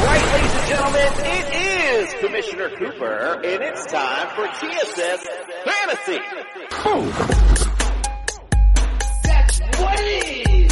That's right, ladies and gentlemen. It is Commissioner Cooper, and it's time for TSS Fantasy. That's what it is.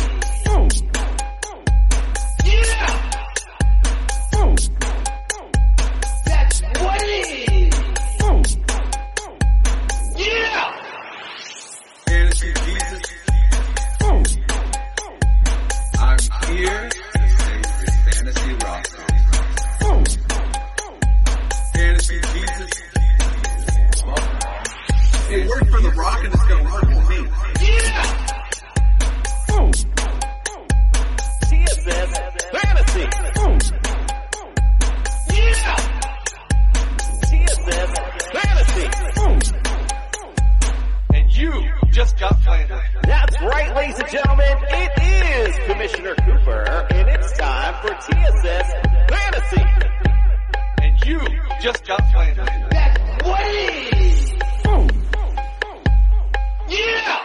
That's right, ladies and gentlemen. It is Commissioner Cooper, and it's time for TSS Fantasy. And you just got planted. That's what it is. Yeah.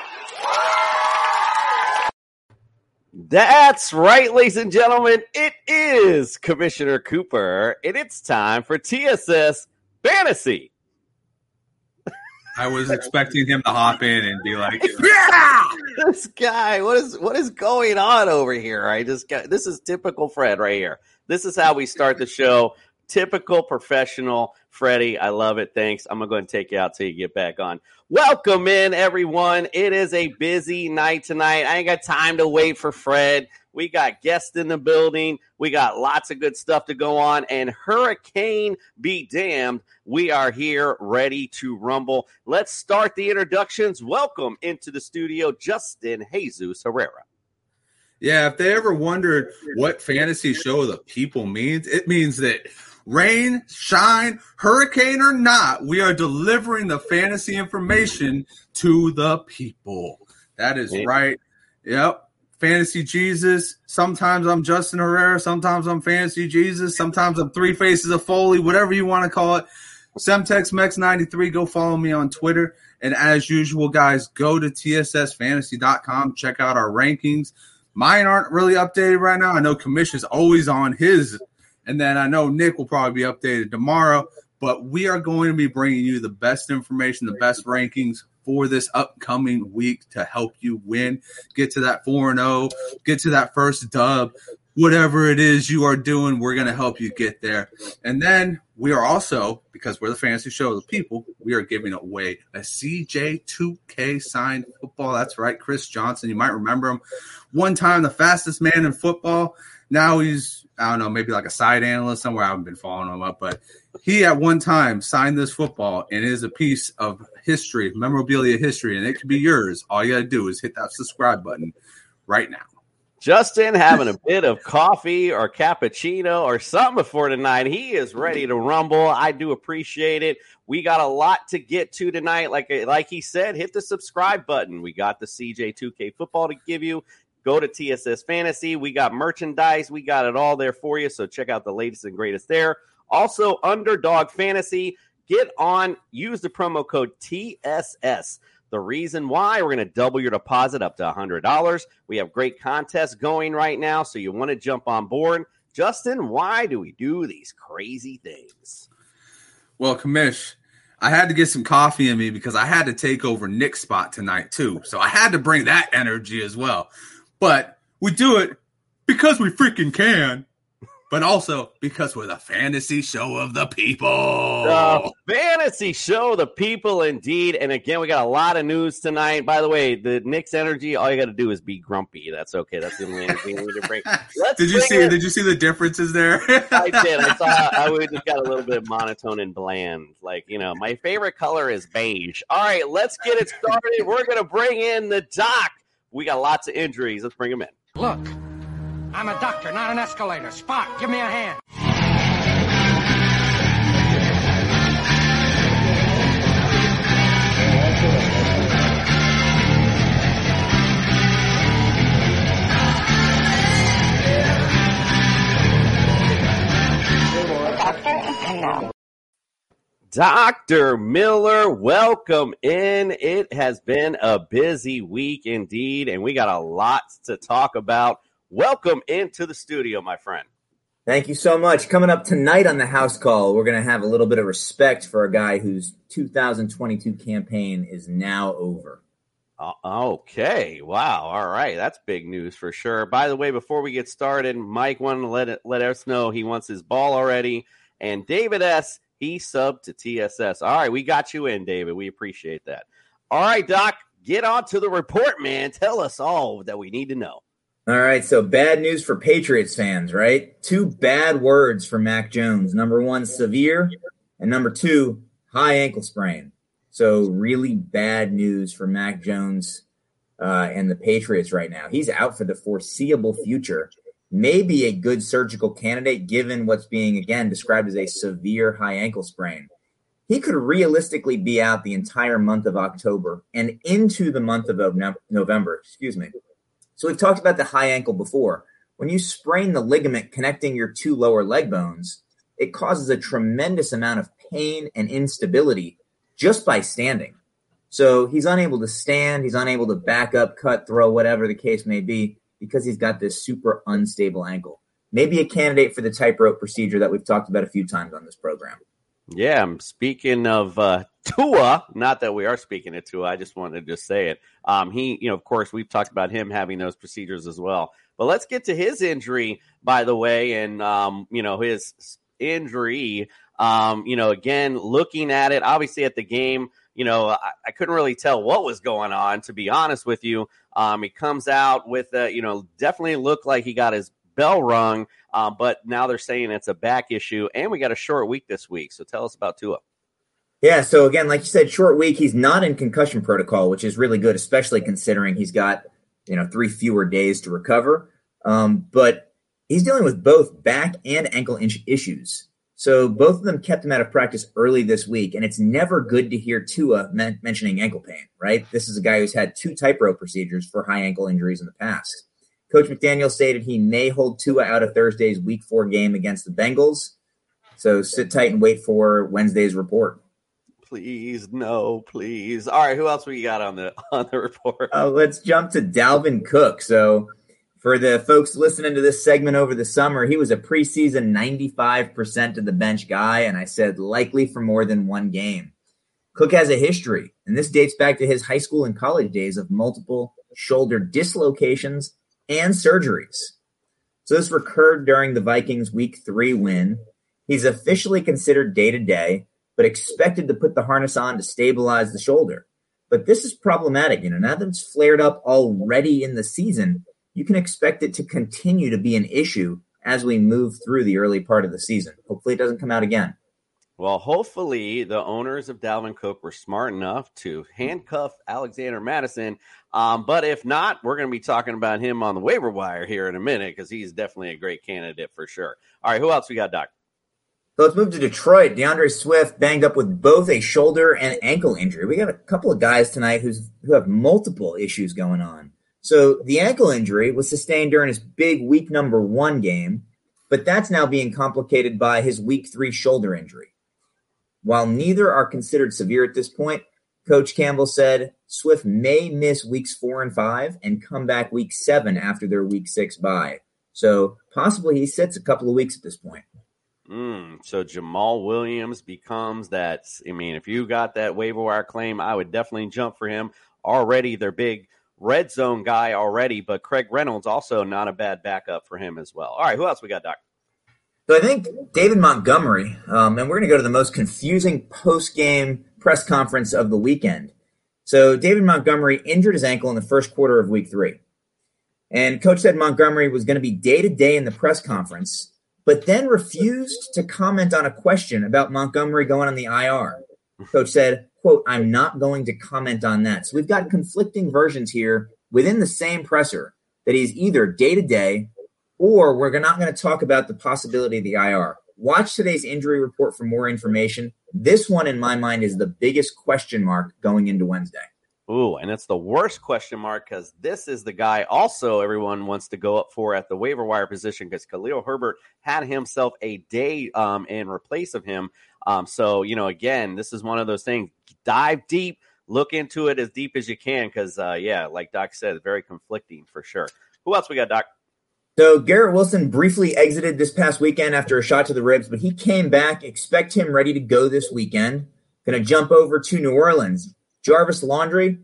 That's right, ladies and gentlemen. It is Commissioner Cooper, and it's time for TSS Fantasy. I was expecting him to hop in and be like, This guy, what is what is going on over here? I just got this is typical Fred right here. This is how we start the show. Typical professional Freddie. I love it. Thanks. I'm gonna go and take you out till you get back on. Welcome in, everyone. It is a busy night tonight. I ain't got time to wait for Fred. We got guests in the building. We got lots of good stuff to go on. And Hurricane be damned. We are here ready to rumble. Let's start the introductions. Welcome into the studio, Justin Jesus Herrera. Yeah, if they ever wondered what fantasy show of the people means, it means that rain, shine, hurricane or not, we are delivering the fantasy information to the people. That is right. Yep. Fantasy Jesus. Sometimes I'm Justin Herrera. Sometimes I'm Fantasy Jesus. Sometimes I'm Three Faces of Foley, whatever you want to call it. SemtexMex93. Go follow me on Twitter. And as usual, guys, go to TSSFantasy.com. Check out our rankings. Mine aren't really updated right now. I know Commish is always on his, and then I know Nick will probably be updated tomorrow. But we are going to be bringing you the best information, the best rankings for this upcoming week to help you win, get to that 4 and 0, get to that first dub, whatever it is you are doing, we're going to help you get there. And then we are also, because we're the fantasy show of the people, we are giving away a CJ2K signed football. That's right, Chris Johnson. You might remember him. One time, the fastest man in football. Now he's, I don't know, maybe like a side analyst somewhere. I haven't been following him up, but he at one time signed this football and is a piece of history, memorabilia history, and it could be yours. All you got to do is hit that subscribe button right now. Justin having a bit of coffee or cappuccino or something before tonight. He is ready to rumble. I do appreciate it. We got a lot to get to tonight. Like like he said, hit the subscribe button. We got the CJ2K football to give you. Go to TSS Fantasy. We got merchandise. We got it all there for you. So check out the latest and greatest there. Also, Underdog Fantasy. Get on, use the promo code TSS. The reason why we're going to double your deposit up to $100. We have great contests going right now, so you want to jump on board. Justin, why do we do these crazy things? Well, Commish, I had to get some coffee in me because I had to take over Nick's spot tonight too. So I had to bring that energy as well. But we do it because we freaking can, but also because we're the fantasy show of the people. The fantasy show, the people indeed. And again, we got a lot of news tonight. By the way, the Nick's energy, all you got to do is be grumpy. That's okay. That's the only thing we need to bring. Let's did you see? Did you see the differences there? I did. I saw. I would just got a little bit monotone and bland. Like you know, my favorite color is beige. All right, let's get it started. We're gonna bring in the doc. We got lots of injuries. Let's bring them in. Look, I'm a doctor, not an escalator. Spot, give me a hand. Dr. Miller, welcome in. It has been a busy week indeed, and we got a lot to talk about. Welcome into the studio, my friend. Thank you so much. Coming up tonight on the house call, we're going to have a little bit of respect for a guy whose 2022 campaign is now over. Uh, okay. Wow. All right. That's big news for sure. By the way, before we get started, Mike wanted to let it, let us know he wants his ball already, and David S. He subbed to TSS. All right, we got you in, David. We appreciate that. All right, Doc, get on to the report, man. Tell us all that we need to know. All right, so bad news for Patriots fans, right? Two bad words for Mac Jones. Number one, severe, and number two, high ankle sprain. So, really bad news for Mac Jones uh, and the Patriots right now. He's out for the foreseeable future may be a good surgical candidate given what's being again described as a severe high ankle sprain. He could realistically be out the entire month of October and into the month of November, excuse me. So we've talked about the high ankle before. When you sprain the ligament connecting your two lower leg bones, it causes a tremendous amount of pain and instability just by standing. So he's unable to stand, he's unable to back up, cut, throw, whatever the case may be because he's got this super unstable ankle. Maybe a candidate for the tightrope procedure that we've talked about a few times on this program. Yeah, I'm speaking of uh, Tua. Not that we are speaking of Tua. I just wanted to just say it. Um, he, you know, of course, we've talked about him having those procedures as well. But let's get to his injury, by the way, and um, you know his injury. Um, you know, again, looking at it, obviously at the game, you know, I, I, couldn't really tell what was going on, to be honest with you. Um, he comes out with, a, you know, definitely looked like he got his bell rung, uh, but now they're saying it's a back issue, and we got a short week this week. So tell us about Tua. Yeah, so again, like you said, short week. He's not in concussion protocol, which is really good, especially considering he's got you know three fewer days to recover. Um, but he's dealing with both back and ankle issues. So both of them kept him out of practice early this week, and it's never good to hear Tua men- mentioning ankle pain, right? This is a guy who's had two tightrope procedures for high ankle injuries in the past. Coach McDaniel stated he may hold Tua out of Thursday's Week Four game against the Bengals. So sit tight and wait for Wednesday's report. Please, no, please. All right, who else we got on the on the report? Uh, let's jump to Dalvin Cook. So for the folks listening to this segment over the summer, he was a preseason 95% of the bench guy, and I said likely for more than one game. Cook has a history, and this dates back to his high school and college days of multiple shoulder dislocations and surgeries. So this recurred during the Vikings week three win. He's officially considered day to day, but expected to put the harness on to stabilize the shoulder. But this is problematic. You know, now that it's flared up already in the season, you can expect it to continue to be an issue as we move through the early part of the season. Hopefully, it doesn't come out again. Well, hopefully, the owners of Dalvin Cook were smart enough to handcuff Alexander Mattison. Um, but if not, we're going to be talking about him on the waiver wire here in a minute because he's definitely a great candidate for sure. All right, who else we got, Doc? So let's move to Detroit. DeAndre Swift banged up with both a shoulder and ankle injury. We got a couple of guys tonight who's who have multiple issues going on. So the ankle injury was sustained during his big week number one game, but that's now being complicated by his week three shoulder injury. While neither are considered severe at this point, Coach Campbell said Swift may miss weeks four and five and come back week seven after their week six bye. So possibly he sits a couple of weeks at this point. Mm, so Jamaal Williams becomes that. I mean, if you got that waiver wire claim, I would definitely jump for him. Already, their big red zone guy already, but Craig Reynolds also not a bad backup for him as well. All right, who else we got, Doc? So I think David Montgomery, um, and we're going to go to the most confusing post game press conference of the weekend. So David Montgomery injured his ankle in the first quarter of week three. And coach said Montgomery was going to be day to day in the press conference, but then refused to comment on a question about Montgomery going on the IR. Coach said, quote, I'm not going to comment on that. So we've got conflicting versions here within the same presser. that he's either day to day or we're not going to talk about the possibility of the IR. Watch today's injury report for more information. This one, in my mind, is the biggest question mark going into Wednesday. Ooh, and it's the worst question mark because this is the guy also everyone wants to go up for at the waiver wire position because Khalil Herbert had himself a day um, in replace of him. Um, so, you know, again, this is one of those things. Dive deep, look into it as deep as you can because, uh, yeah, like Doc said, very conflicting for sure. Who else we got, Doc? So Garrett Wilson briefly exited this past weekend after a shot to the ribs, but he came back. Expect him ready to go this weekend. Going to jump over to New Orleans. Jarvis Landry,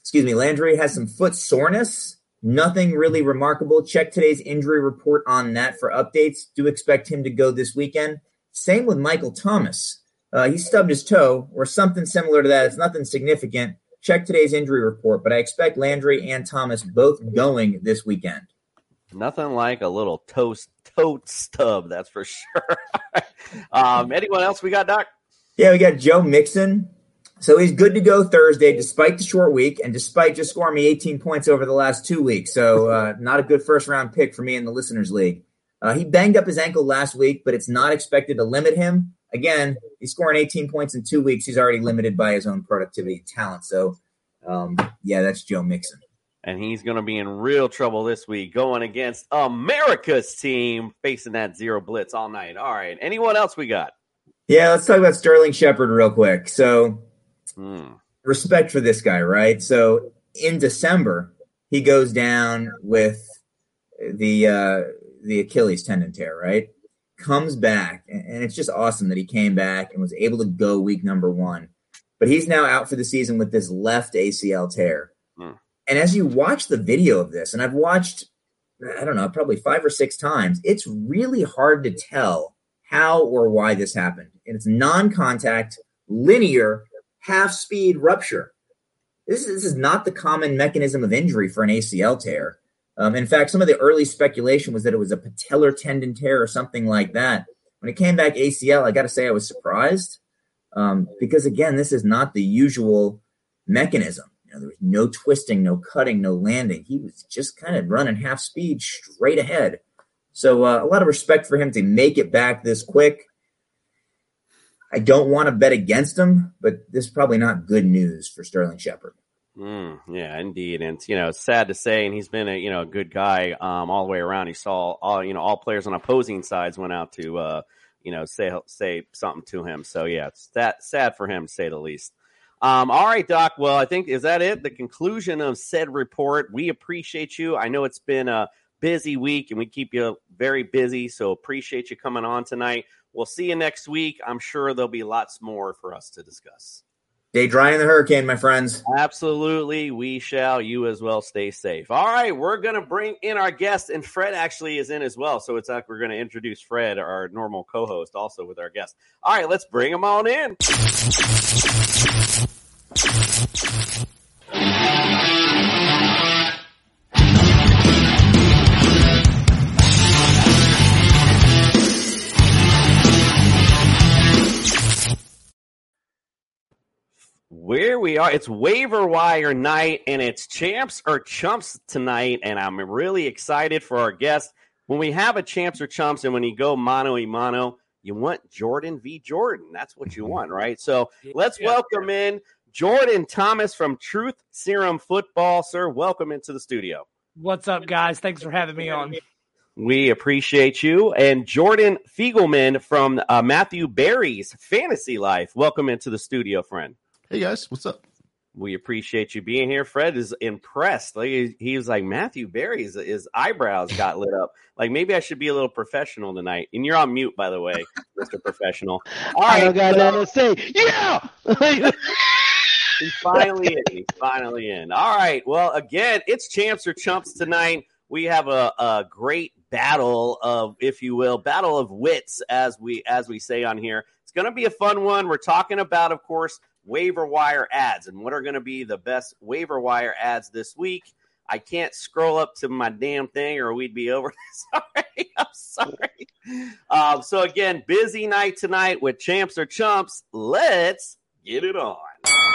excuse me, Landry has some foot soreness. Nothing really remarkable. Check today's injury report on that for updates. Do expect him to go this weekend. Same with Michael Thomas. Uh, he stubbed his toe or something similar to that. It's nothing significant. Check today's injury report, but I expect Landry and Thomas both going this weekend. Nothing like a little toast tote stub, that's for sure. um, anyone else we got, Doc? Yeah, we got Joe Mixon. So he's good to go Thursday, despite the short week and despite just scoring me 18 points over the last two weeks. So uh, not a good first round pick for me in the listeners league. Uh, he banged up his ankle last week, but it's not expected to limit him. Again, he's scoring 18 points in two weeks. He's already limited by his own productivity and talent. So, um, yeah, that's Joe Mixon and he's going to be in real trouble this week going against America's team facing that zero blitz all night. All right. Anyone else we got? Yeah, let's talk about Sterling Shepard real quick. So, hmm. respect for this guy, right? So, in December, he goes down with the uh, the Achilles tendon tear, right? Comes back, and it's just awesome that he came back and was able to go week number one. But he's now out for the season with this left ACL tear. Hmm. And as you watch the video of this, and I've watched, I don't know, probably five or six times, it's really hard to tell how or why this happened. And it's non contact, linear, half speed rupture. This, this is not the common mechanism of injury for an ACL tear. Um, in fact, some of the early speculation was that it was a patellar tendon tear or something like that. When it came back ACL, I got to say I was surprised um, because, again, this is not the usual mechanism know, there was no twisting, no cutting, no landing. He was just kind of running half speed straight ahead. So uh, a lot of respect for him to make it back this quick. I don't want to bet against him, but this is probably not good news for Sterling Shepard. Mm, yeah, indeed, and you know, sad to say, and he's been a you know a good guy um, all the way around. He saw all you know all players on opposing sides went out to uh, you know say say something to him. So yeah, it's that sad for him to say the least. Um, all right, Doc. Well, I think is that it? The conclusion of said report. We appreciate you. I know it's been a busy week and we keep you very busy, so appreciate you coming on tonight. We'll see you next week. I'm sure there'll be lots more for us to discuss. Stay dry in the hurricane, my friends. Absolutely. We shall. You as well. Stay safe. All right. We're going to bring in our guest, and Fred actually is in as well. So it's like we're going to introduce Fred, our normal co host, also with our guest. All right. Let's bring him on in. Where we are, it's waiver wire night and it's champs or chumps tonight. And I'm really excited for our guest. When we have a champs or chumps and when you go mano a mano, you want Jordan v. Jordan. That's what you want, right? So let's welcome in Jordan Thomas from Truth Serum Football. Sir, welcome into the studio. What's up, guys? Thanks for having me on. We appreciate you. And Jordan Fiegelman from uh, Matthew Berry's Fantasy Life. Welcome into the studio, friend. Hey, guys. What's up? We appreciate you being here. Fred is impressed. Like he was like Matthew Berry's his eyebrows got lit up. Like maybe I should be a little professional tonight. And you're on mute, by the way, Mister Professional. All right, I don't got so, nothing to say. Yeah. He's finally in. He's finally in. All right. Well, again, it's champs or chumps tonight. We have a, a great battle of, if you will, battle of wits, as we as we say on here. It's going to be a fun one. We're talking about, of course, waiver wire adds and what are going to be the best waiver wire adds this week. I can't scroll up to my damn thing or we'd be over. sorry. I'm sorry. Um, so, again, busy night tonight with champs or chumps. Let's get it on.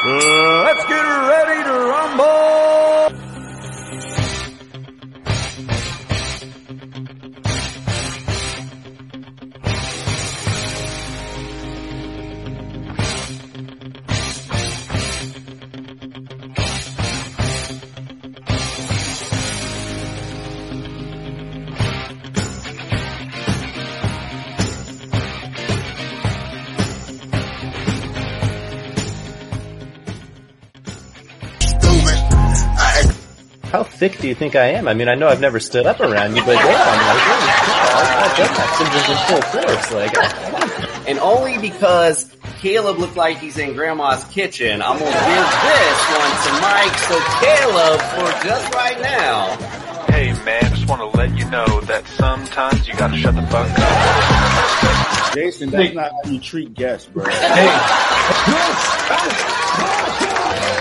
Let's get ready to rumble. Thick do you think I am? I mean, I know I've never stood up around you, but damn, like, I've done that syndrome in full force. Like, and only because Caleb looked like he's in grandma's kitchen, I'm gonna give this one to Mike. So Caleb, for just right now, Hey man, just want to let you know that sometimes you gotta shut the fuck up. Jason, that's not how you treat guests, bro.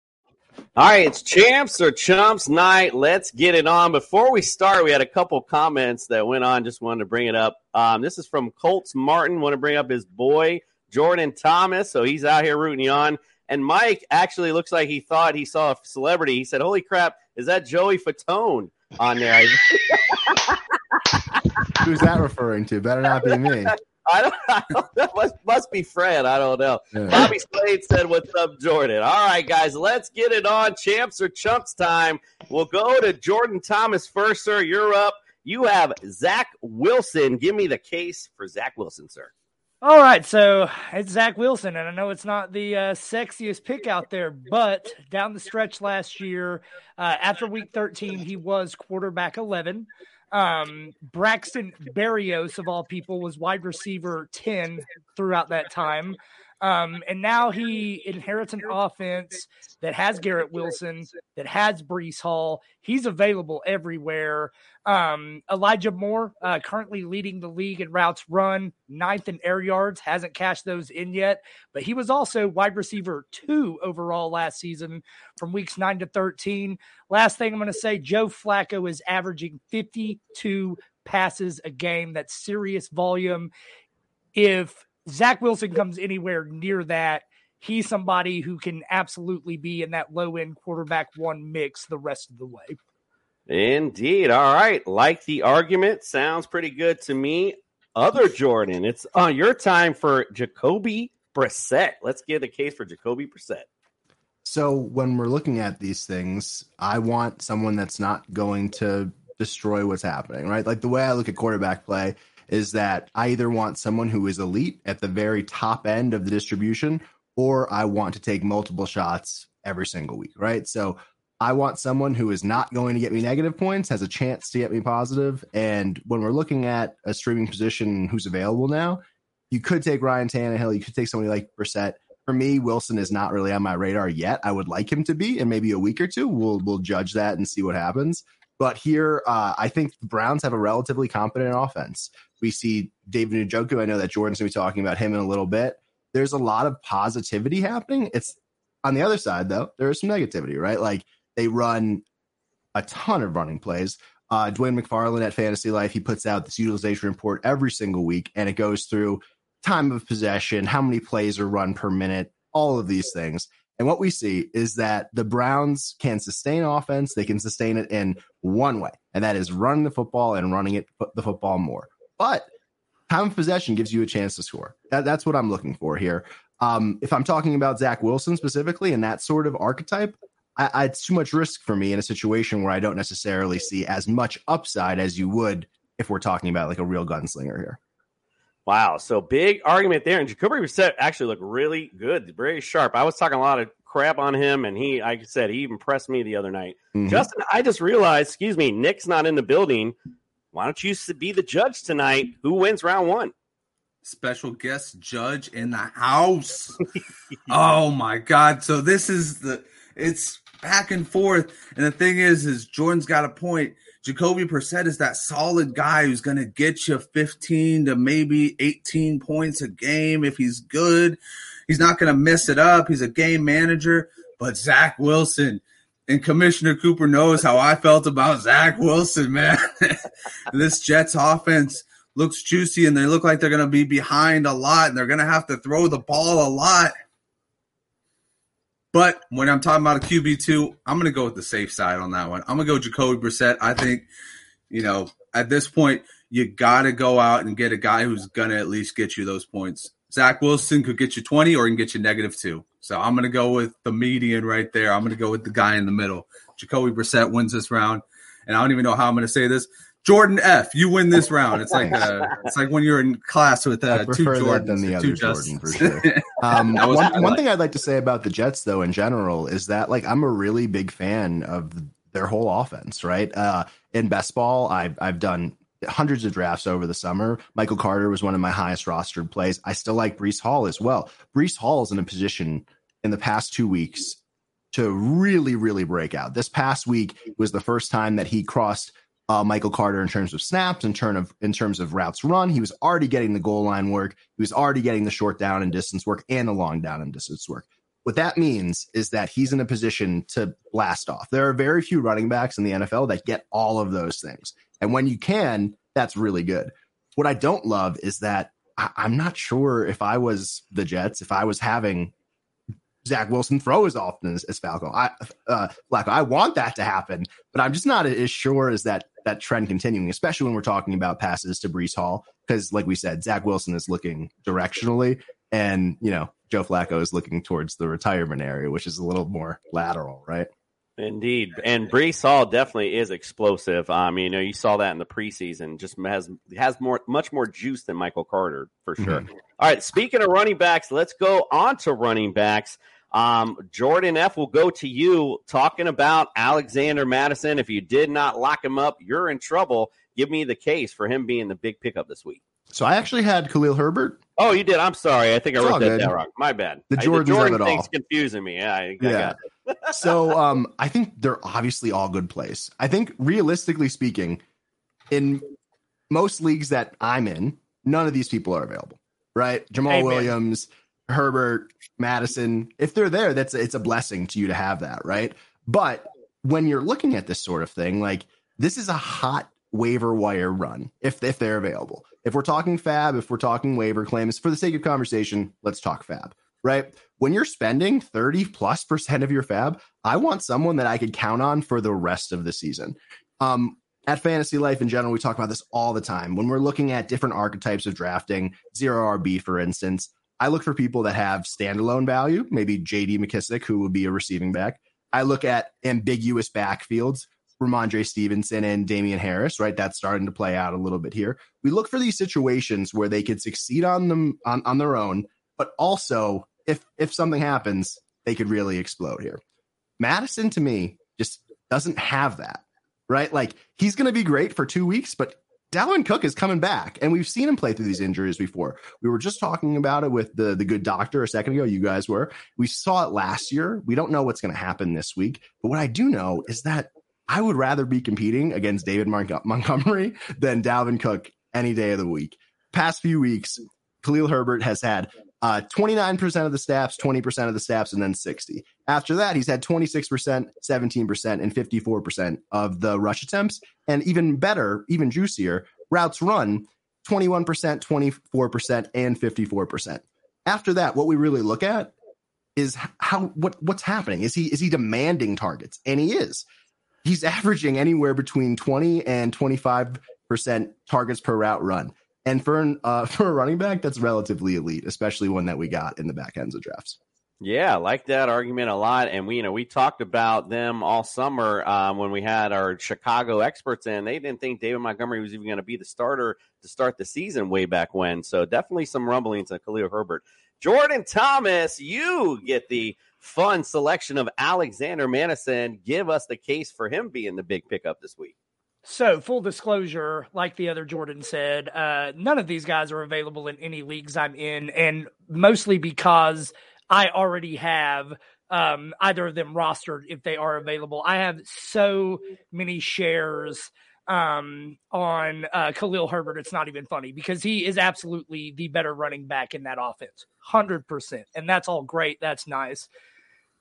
All right, it's champs or chumps night. Let's get it on. Before we start, we had a couple comments that went on. Just wanted to bring it up. Um, this is from Colts Martin. Want to bring up his boy Jordan Thomas. So he's out here rooting you on. And Mike actually looks like he thought he saw a celebrity. He said, "Holy crap, is that Joey Fatone on there?" Who's that referring to? Better not be me. I don't, I don't know. Must, must be Fred. I don't know. Bobby Slade said, What's up, Jordan? All right, guys, let's get it on. Champs or chumps time. We'll go to Jordan Thomas first, sir. You're up. You have Zach Wilson. Give me the case for Zach Wilson, sir. All right, so it's Zach Wilson, and I know it's not the uh, sexiest pick out there, but down the stretch last year, uh, after week 13, he was quarterback 11. Um, Braxton Berrios, of all people, was wide receiver 10 throughout that time. Um, and now he inherits an offense that has Garrett Wilson, that has Breece Hall. He's available everywhere. Um, Elijah Moore, uh, currently leading the league in routes run, ninth in air yards, hasn't cashed those in yet, but he was also wide receiver two overall last season from weeks nine to 13. Last thing I'm going to say Joe Flacco is averaging 52 passes a game. That's serious volume. If Zach Wilson comes anywhere near that, he's somebody who can absolutely be in that low end quarterback one mix the rest of the way. Indeed. All right. Like the argument. Sounds pretty good to me. Other Jordan, it's on your time for Jacoby Brissett. Let's get a case for Jacoby Brissett. So when we're looking at these things, I want someone that's not going to destroy what's happening, right? Like the way I look at quarterback play is that I either want someone who is elite at the very top end of the distribution, or I want to take multiple shots every single week, right? So I want someone who is not going to get me negative points, has a chance to get me positive. And when we're looking at a streaming position who's available now, you could take Ryan Tannehill, you could take somebody like Brissett. For me, Wilson is not really on my radar yet. I would like him to be, in maybe a week or two. We'll we'll judge that and see what happens. But here, uh, I think the Browns have a relatively competent offense. We see David Njoku. I know that Jordan's going to be talking about him in a little bit. There's a lot of positivity happening. It's on the other side, though, there is some negativity, right? Like they run a ton of running plays. Uh, Dwain McFarland at Fantasy Life, he puts out this utilization report every single week, and it goes through time of possession, how many plays are run per minute, all of these things. And what we see is that the Browns can sustain offense. They can sustain it in one way, and that is running the football and running it the football more. But time of possession gives you a chance to score. That, that's what I'm looking for here. Um, if I'm talking about Zach Wilson specifically and that sort of archetype, I, I, it's too much risk for me in a situation where I don't necessarily see as much upside as you would if we're talking about like a real gunslinger here. Wow. So big argument there. And Jacoby Brissett actually looked really good, very sharp. I was talking a lot of crap on him, and he, like I said, he impressed me the other night. Mm-hmm. Justin, I just realized, excuse me, Nick's not in the building. Why don't you be the judge tonight? Who wins round one? Special guest judge in the house. oh my god! So this is the it's back and forth, and the thing is, is Jordan's got a point. Jacoby Brissett is that solid guy who's going to get you 15 to maybe 18 points a game if he's good. He's not going to mess it up. He's a game manager. But Zach Wilson and Commissioner Cooper knows how I felt about Zach Wilson, man. this Jets offense looks juicy and they look like they're going to be behind a lot and they're going to have to throw the ball a lot. But when I'm talking about a QB two, I'm going to go with the safe side on that one. I'm going to go Jacoby Brissett. I think, you know, at this point, you got to go out and get a guy who's going to at least get you those points. Zach Wilson could get you 20 or he can get you negative two. So I'm going to go with the median right there. I'm going to go with the guy in the middle. Jacoby Brissett wins this round. And I don't even know how I'm going to say this. Jordan F, you win this round. It's like uh, it's like when you're in class with uh, two prefer that Jordans than the other two Jordan for sure. Um, one, one like. thing I'd like to say about the Jets, though, in general, is that like I'm a really big fan of their whole offense. Right uh, in best ball, I've I've done hundreds of drafts over the summer. Michael Carter was one of my highest rostered plays. I still like Breece Hall as well. Brees Hall is in a position in the past two weeks to really, really break out. This past week was the first time that he crossed uh, Michael Carter in terms of snaps, in terms of in terms of routes run. He was already getting the goal line work. He was already getting the short down and distance work and the long down and distance work. What that means is that he's in a position to blast off. There are very few running backs in the NFL that get all of those things, and when you can, that's really good. What I don't love is that I, I'm not sure if I was the Jets, if I was having Zach Wilson throw as often as, as Falco. I uh Flacco. I want that to happen, but I'm just not as sure as that that trend continuing, especially when we're talking about passes to Breece Hall. Because like we said, Zach Wilson is looking directionally, and you know, Joe Flacco is looking towards the retirement area, which is a little more lateral, right? Indeed, and Breece Hall definitely is explosive. I Um, you know, you saw that in the preseason. Just has has more, much more juice than Michael Carter for sure. Mhm. All right, speaking of running backs, let's go on to running backs. Um, Jordan F will go to you talking about Alexander Mattison. If you did not lock him up, you're in trouble. Give me the case for him being the big pickup this week. So I actually had Khalil Herbert. Oh, you did. I'm sorry. I think I wrote that down wrong. My bad. The I- of Jordan it all. thing's confusing me. Yeah, I, I Yeah. got so um I think they're obviously all good plays. I think realistically speaking, in most leagues that I'm in, none of these people are available. Right? Jamaal Amen. Williams, Herbert, Mattison. If they're there, that's it's a blessing to you to have that, right? But when you're looking at this sort of thing, like this is a hot waiver wire run if if they're available. If we're talking FAAB, if we're talking waiver claims, for the sake of conversation, let's talk FAAB, right? When you're spending 30 plus percent of your FAAB, I want someone that I could count on for the rest of the season. Um, at Fantasy Life in general, we talk about this all the time. When we're looking at different archetypes of drafting, zero RB, for instance, I look for people that have standalone value, maybe JD McKissic, who would be a receiving back. I look at ambiguous backfields, Rhamondre Stevenson and Damien Harris, right? That's starting to play out a little bit here. We look for these situations where they could succeed on them on, on their own, but also if if something happens, they could really explode here. Mattison to me just doesn't have that, right? Like he's going to be great for two weeks, but Dalvin Cook is coming back, and we've seen him play through these injuries before. We were just talking about it with the the good doctor a second ago. You guys were. We saw it last year. We don't know what's going to happen this week, but what I do know is that I would rather be competing against David Mon- Montgomery than Dalvin Cook any day of the week. Past few weeks, Khalil Herbert has had uh, 29% of the snaps, 20% of the snaps, and then 60. After that, he's had 26%, 17%, and 54% of the rush attempts. And even better, even juicier, routes run 21%, 24%, and 54%. After that, what we really look at is how what what's happening. Is he is he demanding targets? And he is. He's averaging anywhere between 20 and 25% targets per route run. And for an, uh, for a running back, that's relatively elite, especially one that we got in the back ends of drafts. Yeah, I like that argument a lot. And we, you know, we talked about them all summer um, when we had our Chicago experts in. They didn't think David Montgomery was even going to be the starter to start the season way back when. So definitely some rumblings of Khalil Herbert. Jordan Thomas, you get the fun selection of Alexander Mattison. Give us the case for him being the big pickup this week. So, full disclosure, like the other Jordan said, uh, none of these guys are available in any leagues I'm in, and mostly because I already have um, either of them rostered if they are available. I have so many shares um, on uh, Khalil Herbert. It's not even funny because he is absolutely the better running back in that offense, hundred percent, and that's all great. That's nice.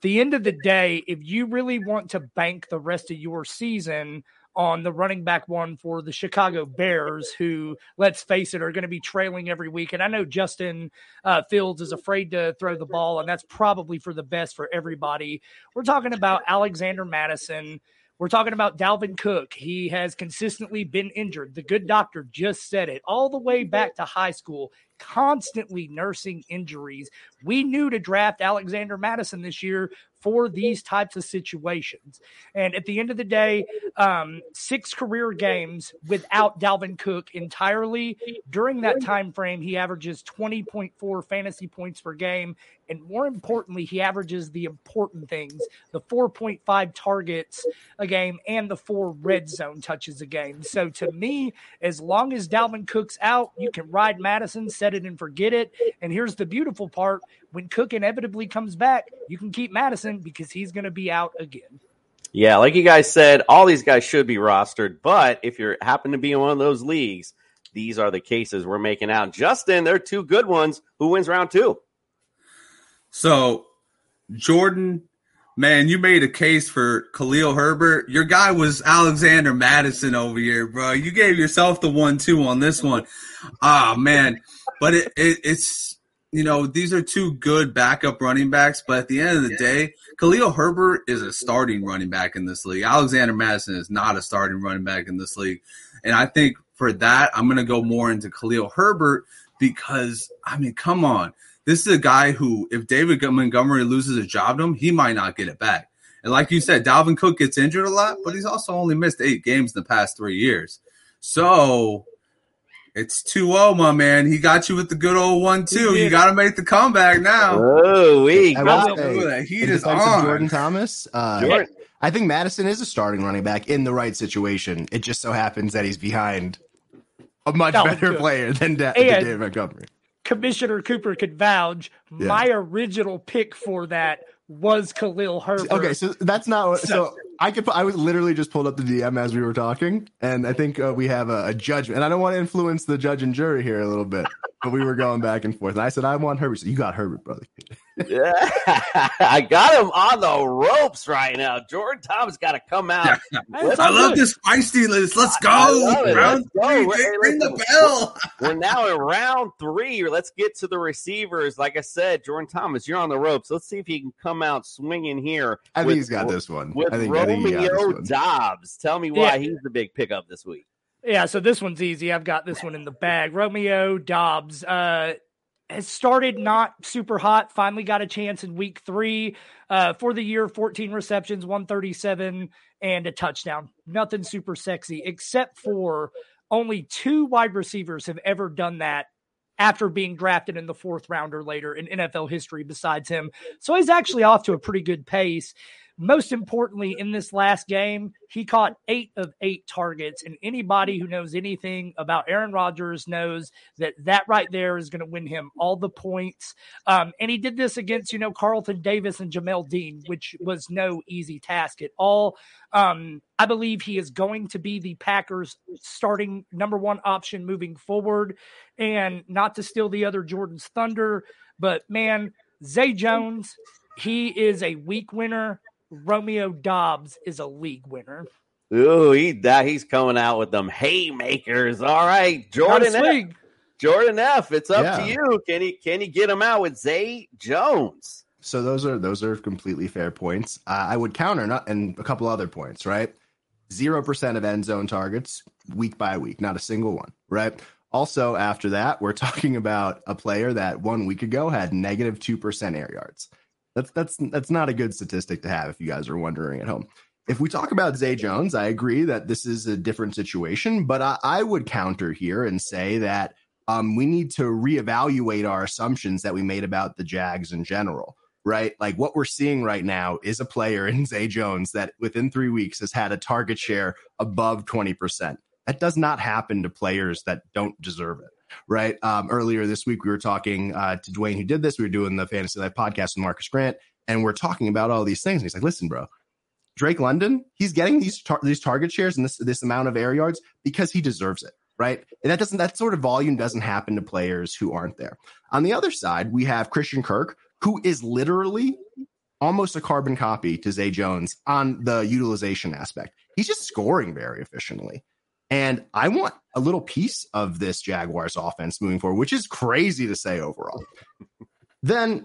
The end of the day, if you really want to bank the rest of your season on the running back one for the Chicago Bears, who, let's face it, are going to be trailing every week. And I know Justin uh, Fields is afraid to throw the ball, and that's probably for the best for everybody. We're talking about Alexander Mattison. We're talking about Dalvin Cook. He has consistently been injured. The good doctor just said it all the way back to high school, constantly nursing injuries. We knew to draft Alexander Mattison this year for these types of situations. And at the end of the day, um, six career games without Dalvin Cook entirely. During that time frame, he averages 20.4 fantasy points per game. And more importantly, he averages the important things the 4.5 targets a game and the four red zone touches a game. So to me, as long as Dalvin Cook's out, you can ride Mattison, set it and forget it. And here's the beautiful part when Cook inevitably comes back, you can keep Mattison because he's going to be out again. Yeah, like you guys said, all these guys should be rostered. But if you happen to be in one of those leagues, these are the cases we're making out. Justin, they're two good ones. Who wins round two? So, Jordan, man, you made a case for Khalil Herbert. Your guy was Alexander Mattison over here, bro. You gave yourself the one two on this one. Ah, man. But it, it, it's you know, these are two good backup running backs, but at the end of the day, Khalil Herbert is a starting running back in this league. Alexander Mattison is not a starting running back in this league. And I think for that, I'm going to go more into Khalil Herbert because, I mean, come on. This is a guy who, if David Montgomery loses a job to him, he might not get it back. And like you said, Dalvin Cook gets injured a lot, but he's also only missed eight games in the past three years. So it's 2-0, my man. He got you with the good old one two. You got to make the comeback now. Oh, we I got will say, heat is on. Jordan Thomas. Uh, Jordan. I think Mattison is a starting running back in the right situation. It just so happens that he's behind a much Dalvin better player than, da- David Montgomery. Commissioner Cooper could vouch. Yeah. My original pick for that was Khalil Herbert. Okay, so that's not what, so. I could. I was literally just pulled up the DM as we were talking, and I think uh, we have a, a judgment. And I don't want to influence the judge and jury here a little bit, but we were going back and forth. And I said I want Herbert. So you got Herbert, brother. Yeah, I got him on the ropes right now. Jordan Thomas got to come out. I love this feisty list. Let's go. I love. Round Let's go. three. Hey, Ring- Ring the bell. We're now in round three. Let's get to the receivers. Like I said, Jordan Thomas, you're on the ropes. Let's see if he can come out swinging here. I think with- he's got this one. With I think- I think he Romeo one. Doubs. Tell me why Yeah. he's the big pickup this week. Yeah, so this one's easy. I've got this one in the bag. Romeo Doubs uh, has started not super hot. Finally got a chance in week three uh, for the year 14 receptions, 137, and a touchdown. Nothing super sexy, except for only two wide receivers have ever done that after being drafted in the fourth round or later in NFL history besides him. So he's actually off to a pretty good pace. Most importantly, in this last game, he caught eight of eight targets. And anybody who knows anything about Aaron Rodgers knows that that right there is going to win him all the points. Um, and he did this against, you know, Carlton Davis and Jamel Dean, which was no easy task at all. Um, I believe he is going to be the Packers starting number one option moving forward. And not to steal the other Jordan's thunder, but man, Zay Jones, he is a week winner. Romeo Doubs is a league winner. Ooh, he that he's coming out with them haymakers. All right, Jordan F. Jordan F. It's up to you. Can he can he get him out with Zay Jones? So those are those are completely fair points. Uh, I would counter not and a couple other points, right? Zero percent of end zone targets week by week, not a single one, right? Also, after that, we're talking about a player that one week ago had negative two percent air yards. That's that's that's not a good statistic to have if you guys are wondering at home. If we talk about Zay Jones, I agree that this is a different situation, but I, I would counter here and say that um, we need to reevaluate our assumptions that we made about the Jags in general, right? Like what we're seeing right now is a player in Zay Jones that within three weeks has had a target share above 20%. That does not happen to players that don't deserve it, right? Um, earlier this week, we were talking uh, to Dwain who did this. We were doing the Fantasy Life podcast with Marcas Grant, and we're talking about all these things. And he's like, listen, bro, Drake London, he's getting these tar- these target shares and this this amount of air yards because he deserves it, right? And that doesn't that sort of volume doesn't happen to players who aren't there. On the other side, we have Christian Kirk, who is literally almost a carbon copy to Zay Jones on the utilization aspect. He's just scoring very efficiently. And I want a little piece of this Jaguars offense moving forward, which is crazy to say overall. then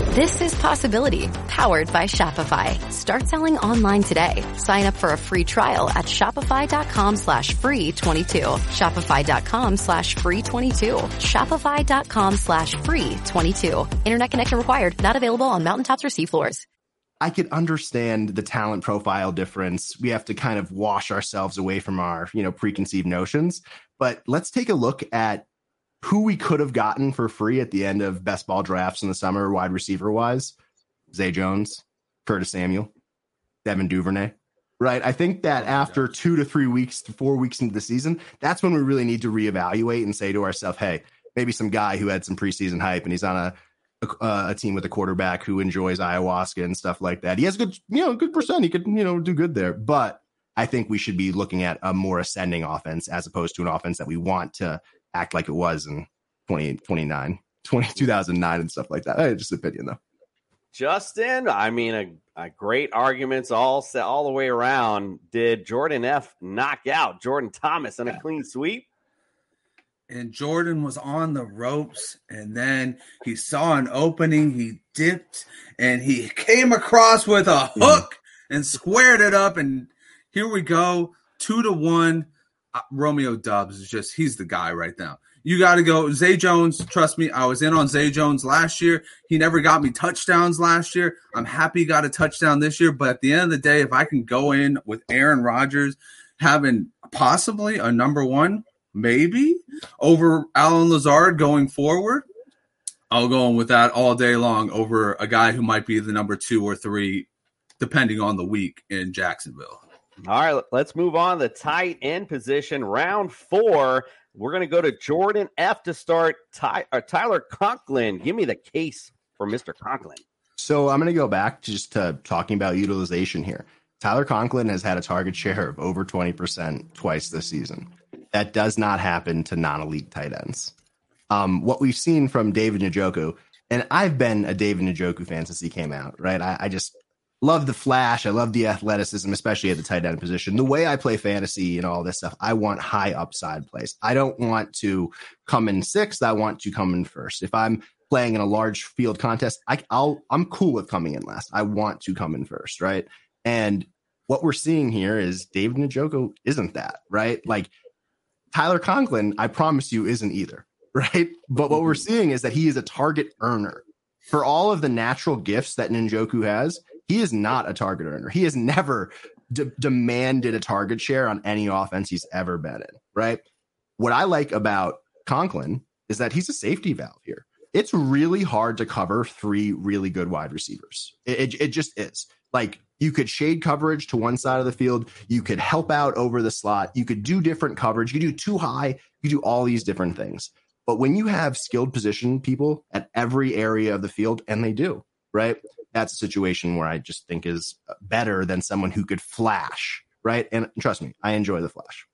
This is Possibility, powered by Shopify. Start selling online today. Sign up for a free trial at shopify.com slash free 22. Shopify.com slash free 22. Shopify.com slash free 22. Internet connection required. Not available on mountaintops or seafloors. I could understand the talent profile difference. We have to kind of wash ourselves away from our, you know, preconceived notions. But let's take a look at who we could have gotten for free at the end of best ball drafts in the summer, wide receiver wise. Zay Jones, Curtis Samuel, Devin Duvernay. Right. I think that oh, after two to three weeks to four weeks into the season, that's when we really need to reevaluate and say to ourselves, hey, maybe some guy who had some preseason hype and he's on a a, a team with a quarterback who enjoys ayahuasca and stuff like that. He has a good, you know, good percent. He could, you know, do good there. But I think we should be looking at a more ascending offense as opposed to an offense that we want to act like it was in 20, 29, 20, 2009 and stuff like that. Hey, just opinion though. Justin, I mean, a, a great arguments all set all the way around. Did Jordan F knock out Jordan Thomas in a clean sweep? and Jordan was on the ropes, and then he saw an opening. He dipped, and he came across with a mm-hmm. hook and squared it up. And here we go, two to one. Romeo Doubs is just he's the guy right now. You got to go, Zay Jones. Trust me, I was in on Zay Jones last year. He never got me touchdowns last year. I'm happy he got a touchdown this year. But at the end of the day, if I can go in with Aaron Rodgers having possibly a number one maybe over Allen Lazard going forward. I'll go in with that all day long over a guy who might be the number two or three, depending on the week in Jacksonville. All right, let's move on. The tight end position, round four. We're going to go to Jordan F to start. Ty, uh, Tyler Conklin, give me the case for Mr. Conklin. So I'm going to go back just to talking about utilization here. Tyler Conklin has had a target share of over 20% twice this season. That does not happen to non elite tight ends. Um, what we've seen from David Njoku, and I've been a David Njoku fan since he came out, right? I, I just love the flash. I love the athleticism, especially at the tight end position. The way I play fantasy and all this stuff, I want high upside plays. I don't want to come in sixth. I want to come in first. If I'm playing in a large field contest, I, I'll I'm cool with coming in last. I want to come in first, right? And what we're seeing here is David Njoku isn't that, right? Like Tyler Conklin, I promise you, isn't either, right? But what we're mm-hmm. seeing is that he is a target earner. For all of the natural gifts that Njoku has, he is not a target earner. He has never de- demanded a target share on any offense he's ever been in, right? What I like about Conklin is that he's a safety valve here. It's really hard to cover three really good wide receivers. It, it, it just is. Like you could shade coverage to one side of the field. You could help out over the slot. You could do different coverage. You could do too high. You do all these different things. But when you have skilled position people at every area of the field, and they do, right? That's a situation where I just think is better than someone who could flash, right? And trust me, I enjoy the flash.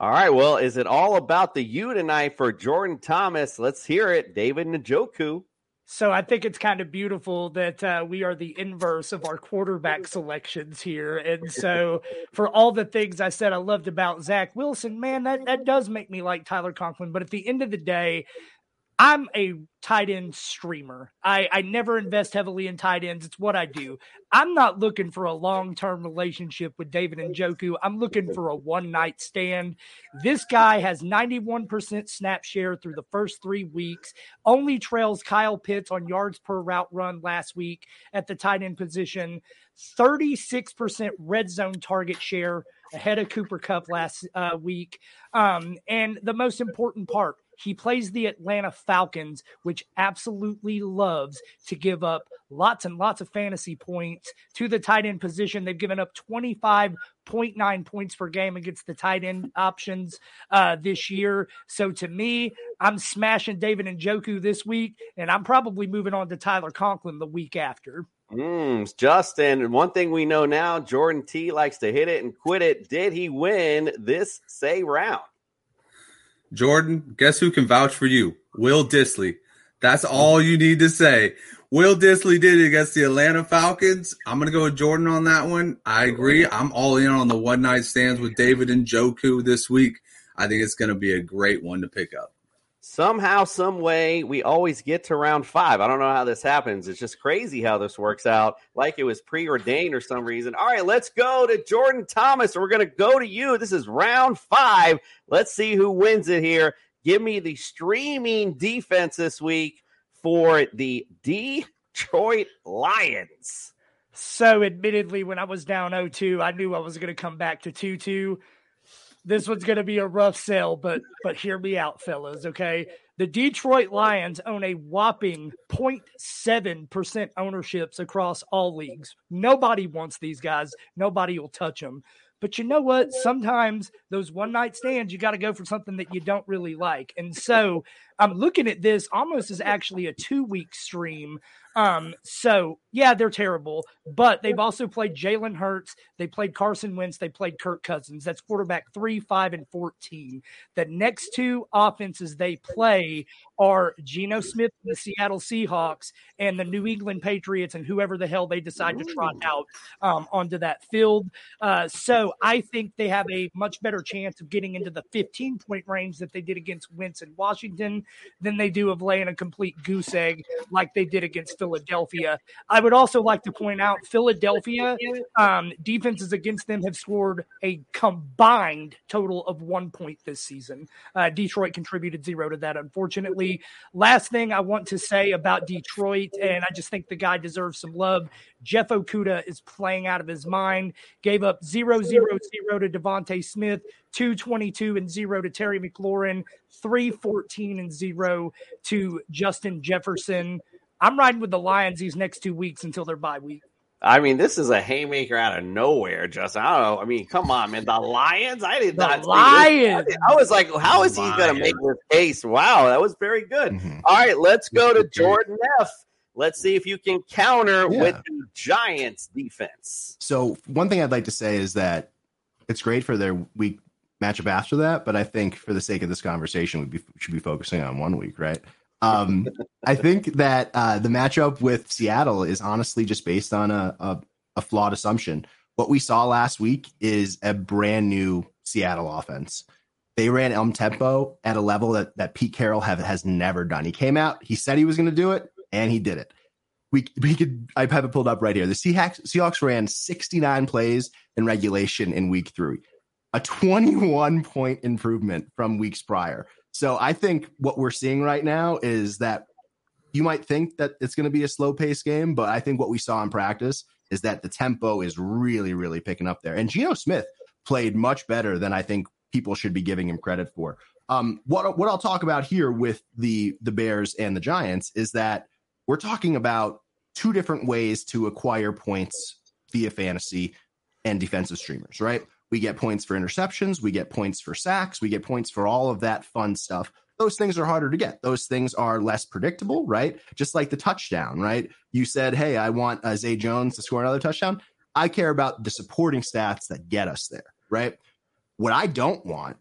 All right. Well, is it all about the you tonight for Jordan Thomas? Let's hear it. David Njoku. So I think it's kind of beautiful that uh, we are the inverse of our quarterback selections here. And so for all the things I said I loved about Zach Wilson, man, that, that does make me like Tyler Conklin. But at the end of the day, I'm a tight end streamer. I, I never invest heavily in tight ends. It's what I do. I'm not looking for a long term relationship with David Njoku. I'm looking for a one night stand. This guy has 91% snap share through the first three weeks, only trails Kyle Pitts on yards per route run last week at the tight end position, 36% red zone target share ahead of Cooper Kupp last uh, week. Um, and the most important part, he plays the Atlanta Falcons, which absolutely loves to give up lots and lots of fantasy points to the tight end position. They've given up 25.9 points per game against the tight end options uh, this year. So to me, I'm smashing David Njoku this week, and I'm probably moving on to Tyler Conklin the week after. Mm, Justin, one thing we know now, Jordan T likes to hit it and quit it. Did he win this say round? Jordan, guess who can vouch for you? Will Dissly. That's all you need to say. Will Dissly did it against the Atlanta Falcons. I'm going to go with Jordan on that one. I agree. I'm all in on the one night stands with David Njoku this week. I think it's going to be a great one to pick up. Somehow, some way, we always get to round five. I don't know how this happens. It's just crazy how this works out, like it was preordained or some reason. All right, let's go to Jordan Thomas. We're going to go to you. This is round five. Let's see who wins it here. Give me the streaming defense this week for the Detroit Lions. So, admittedly, when I was down 0 2, I knew I was going to come back to 2 2 this one's going to be a rough sell, but but hear me out, fellas. Okay, the Detroit Lions own a whopping 0.7 percent ownerships across all leagues. Nobody wants these guys. Nobody will touch them. But you know what? Sometimes those one night stands, you got to go for something that you don't really like. And so I'm looking at this almost as actually a two week stream um, so yeah, they're terrible, but they've also played Jalen Hurts, they played Carson Wentz, they played Kirk Cousins. That's quarterback three, five, and fourteen. The next two offenses they play are Geno Smith, the Seattle Seahawks, and the New England Patriots, and whoever the hell they decide to trot out um, onto that field. Uh, so I think they have a much better chance of getting into the 15 point range that they did against Wentz in Washington than they do of laying a complete goose egg like they did against Philadelphia. I would also like to point out Philadelphia um, defenses against them have scored a combined total of one point this season. Uh, Detroit contributed zero to that, unfortunately. Last thing I want to say about Detroit, and I just think the guy deserves some love. Jeff Okudah is playing out of his mind. Gave up zero zero zero to DeVonta Smith, 222 and 0 to Terry McLaurin, 314 and 0 to Justin Jefferson. I'm riding with the Lions these next two weeks until their bye week. I mean, this is a haymaker out of nowhere, Justin. I don't know. I mean, come on, man. The Lions? I did the not. Lions. I was like, how is he going to make this case? Wow, that was very good. Mm-hmm. All right, let's go to Jordan F. Let's see if you can counter yeah. with the Giants defense. So, one thing I'd like to say is that it's great for their week matchup after that, but I think for the sake of this conversation, we be, should be focusing on one week, right? Um, I think that uh, the matchup with Seattle is honestly just based on a, a, a flawed assumption. What we saw last week is a brand new Seattle offense. They ran Elm Tempo at a level that, that Pete Carroll have, has never done. He came out, he said he was going to do it, and he did it. We, we could I have it pulled up right here. The Seahawks, Seahawks ran 69 plays in regulation in week three, a 21 point improvement from weeks prior. So I think what we're seeing right now is that you might think that it's going to be a slow pace game, but I think what we saw in practice is that the tempo is really, really picking up there. And Geno Smith played much better than I think people should be giving him credit for. Um, what what I'll talk about here with the the Bears and the Giants is that we're talking about two different ways to acquire points via fantasy and defensive streamers, right? We get points for interceptions. We get points for sacks. We get points for all of that fun stuff. Those things are harder to get. Those things are less predictable, right? Just like the touchdown, right? You said, hey, I want uh, Zay Jones to score another touchdown. I care about the supporting stats that get us there, right? What I don't want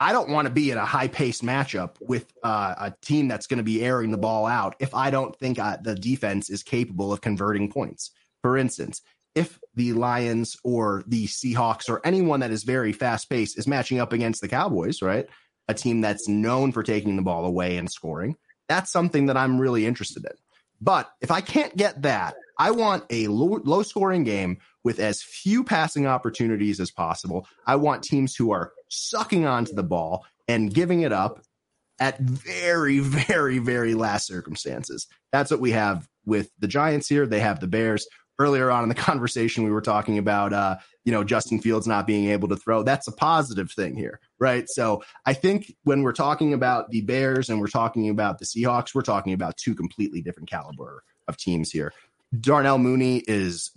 I don't want to be in a high paced matchup with uh, a team that's going to be airing the ball out if I don't think I, the defense is capable of converting points. For instance, if the Lions or the Seahawks or anyone that is very fast paced is matching up against the Cowboys, right? A team that's known for taking the ball away and scoring, that's something that I'm really interested in. But if I can't get that, I want a low, low scoring game with as few passing opportunities as possible. I want teams who are sucking onto the ball and giving it up at very, very, very last circumstances. That's what we have with the Giants here. They have the Bears. Earlier on in the conversation, we were talking about, uh, you know, Justin Fields not being able to throw. That's a positive thing here, right? So I think when we're talking about the Bears and we're talking about the Seahawks, we're talking about two completely different caliber of teams here. Darnell Mooney is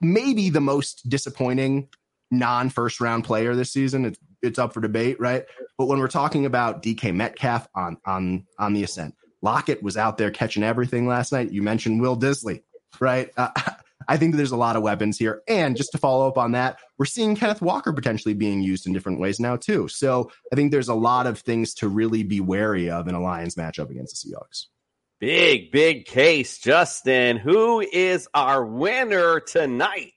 maybe the most disappointing non first round player this season. It's, it's up for debate, right? But when we're talking about DK Metcalf on on on the ascent, Lockett was out there catching everything last night. You mentioned Will Dissly, right? Uh, I think there's a lot of weapons here. And just to follow up on that, we're seeing Kenneth Walker potentially being used in different ways now, too. So I think there's a lot of things to really be wary of in a Lions matchup against the Seahawks. Big, big case, Justin. Who is our winner tonight?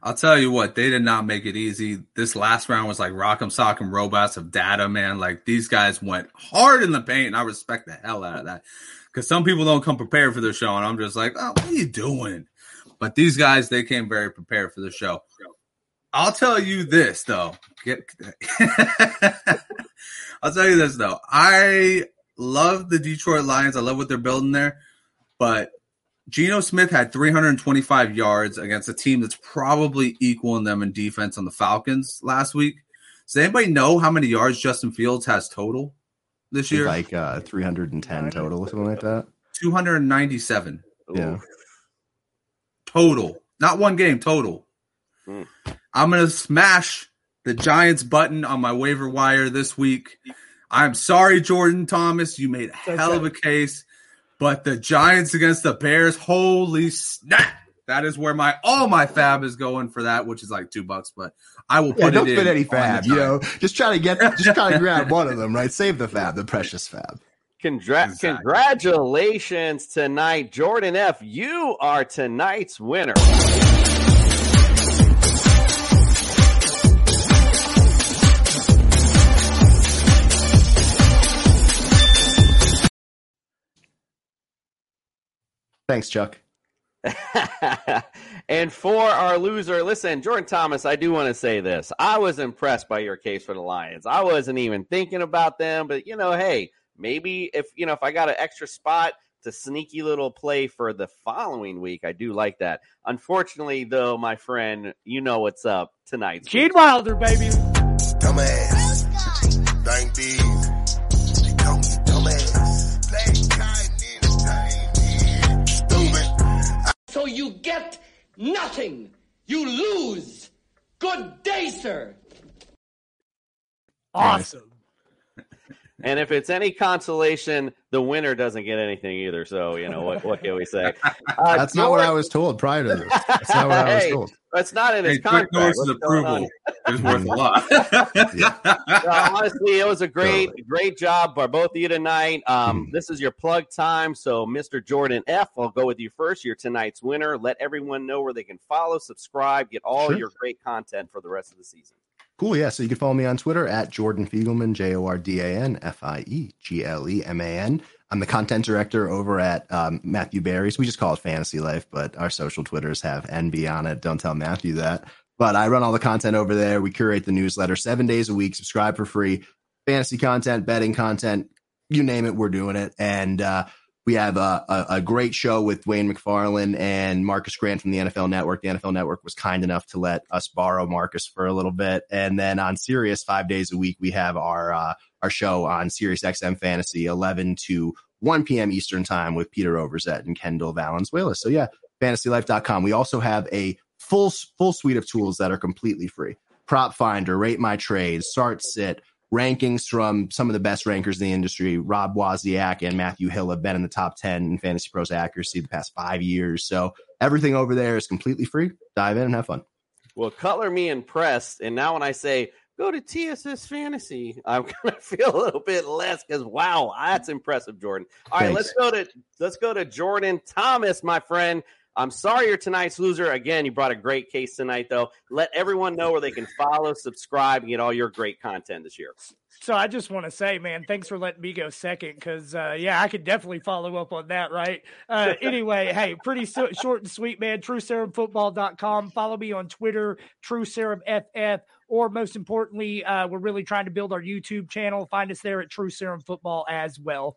I'll tell you what, they did not make it easy. This last round was like Rock'em Sock'em Robots of data, man. Like these guys went hard in the paint, and I respect the hell out of that. Because some people don't come prepared for the show, and I'm just like, oh, what are you doing? But these guys, they came very prepared for the show. I'll tell you this though. Get, I'll tell you this though. I love the Detroit Lions. I love what they're building there. But Geno Smith had 325 yards against a team that's probably equaling them in defense on the Falcons last week. Does anybody know how many yards Justin Fields has total this year? Like uh, 310 total, something like that. 297. Yeah. Total. Not one game, total. Mm. I'm going to smash the Giants button on my waiver wire this week. I'm sorry, Jordan Thomas. You made a hell of a case. But the Giants against the Bears, holy snap! That is where my all my FAAB is going for that, which is like two bucks. But I will put yeah, don't it spend any FAAB. You know, just try to get, just try to grab one of them, right? Save the FAAB, the precious FAAB. Congra- Exactly. Congratulations tonight, Jordan F. You are tonight's winner. Thanks, Chuck. and for our loser, listen, Jordan Thomas, I do want to say this. I was impressed by your case for the Lions. I wasn't even thinking about them, but you know, hey, maybe if you know if I got an extra spot to sneaky little play for the following week, I do like that. Unfortunately, though, my friend, you know what's up tonight. Gene Wilder, baby. Dumbass. Thank these. She call me dumbass. Black cotton Stupid. So you get nothing. You lose. Good day, sir. Awesome. And if it's any consolation, the winner doesn't get anything either. So you know what? What can we say? Uh, That's not what I was told prior to this. That's not what I was Hey, told. That's not in his Hey, quick contract. notice of approval on? is worth a lot. No, honestly, it was a great, great job by both of you tonight. Um, This is your plug time. So, Mr. Jordan F., I'll go with you first. You're tonight's winner. Let everyone know where they can follow, subscribe, get all Sure. your great content for the rest of the season. Cool. Yeah. So you can follow me on Twitter at Jordan Fiegleman, J O R D A N F I E G L E M A N. I'm the content director over at um, Matthew Berry's. We just call it Fantasy Life, but our social Twitters have MB on it. Don't tell Matthew that. But I run all the content over there. We curate the newsletter seven days a week. Subscribe for free. Fantasy content, betting content, you name it, we're doing it. And uh, we have a, a, a great show with Dwain McFarland and Marcas Grant from the NFL Network. The NFL Network was kind enough to let us borrow Marcas for a little bit. And then on Sirius, five days a week, we have our uh, our show on Sirius XM Fantasy, 11 to 1 p.m. Eastern Time with Peter Overzet and Kendall Valenzuela. So yeah, fantasylife.com. We also have a full full suite of tools that are completely free. Prop Finder, Rate My Trades, Start Sit, rankings from some of the best rankers in the industry. Rob Wozniak and Matthew Hill have been in the top 10 in Fantasy Pros accuracy the past five years. So everything over there is completely free. Dive in and have fun. Well, color me impressed. And now when I say go to TSS Fantasy. I'm gonna feel a little bit less because wow, that's impressive, Jordan. All right, let's go to let's go to Jordan Thomas, my friend. I'm sorry you're tonight's loser. Again, you brought a great case tonight, though. Let everyone know where they can follow, subscribe, and get all your great content this year. So I just want to say, man, thanks for letting me go second because, uh, yeah, I could definitely follow up on that, right? Uh, anyway, hey, pretty so- short and sweet, man. TruthSerumFootball.com. Follow me on Twitter, TruthSerumFF, or most importantly, uh, we're really trying to build our YouTube channel. Find us there at Truth Serum Football as well.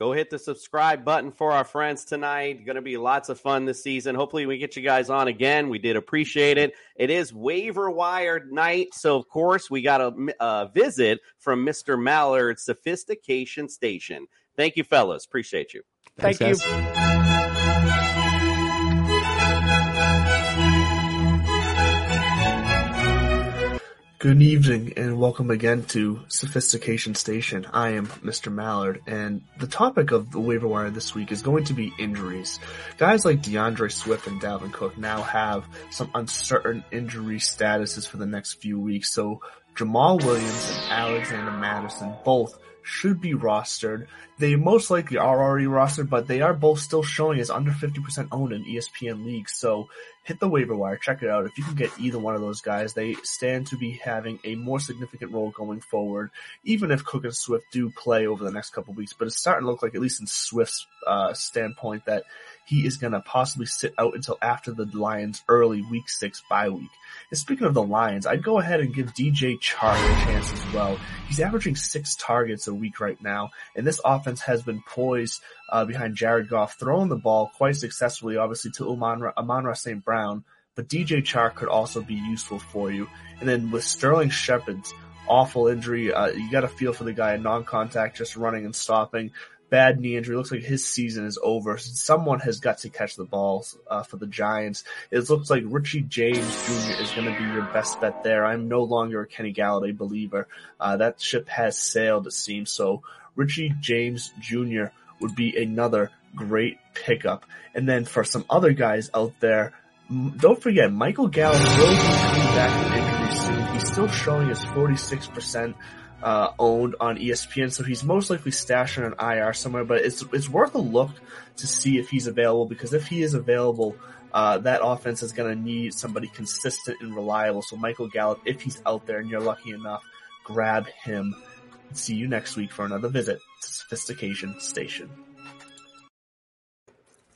Go hit the subscribe button for our friends tonight. Going to be lots of fun this season. Hopefully, we get you guys on again. We did appreciate it. It is waiver wire night, so of course we got a, a visit from Mr. Mallard, Sophistication Station. Thank you, fellas. Appreciate you. Thank you. Good evening and welcome again to Sophistication Station. I am Mr. Mallard and the topic of the waiver wire this week is going to be injuries. Guys like DeAndre Swift and Dalvin Cook now have some uncertain injury statuses for the next few weeks. So Jamaal Williams and Alexander Mattison both should be rostered. They most likely are already rostered, but they are both still showing as under 50% owned in ESPN leagues. So hit the waiver wire, check it out. If you can get either one of those guys, they stand to be having a more significant role going forward, even if Cook and Swift do play over the next couple weeks. But it's starting to look like, at least in Swift's uh, standpoint, that he is going to possibly sit out until after the Lions' early week six bye week. And speaking of the Lions, I'd go ahead and give DJ Chark a chance as well. He's averaging six targets a week right now, and this offense has been poised uh, behind Jared Goff, throwing the ball quite successfully, obviously to Amon, Amon St. Brown, but DJ Chark could also be useful for you. And then with Sterling Shepard's awful injury, uh, you got to feel for the guy, in non-contact, just running and stopping. Bad knee injury. Looks like his season is over. Someone has got to catch the balls uh, for the Giants. It looks like Richie James Jr. is going to be your best bet there. I'm no longer a Kenny Golladay believer. Uh, that ship has sailed, it seems. So Richie James Jr. would be another great pickup. And then for some other guys out there, don't forget Michael Gallup will be coming back from injury soon. He's still showing his 46% uh, owned on ESPN, so he's most likely stashed on an IR somewhere. But it's it's worth a look to see if he's available because if he is available, uh, that offense is going to need somebody consistent and reliable. So Michael Gallup, if he's out there and you're lucky enough, grab him. See you next week for another visit to Sophistication Station.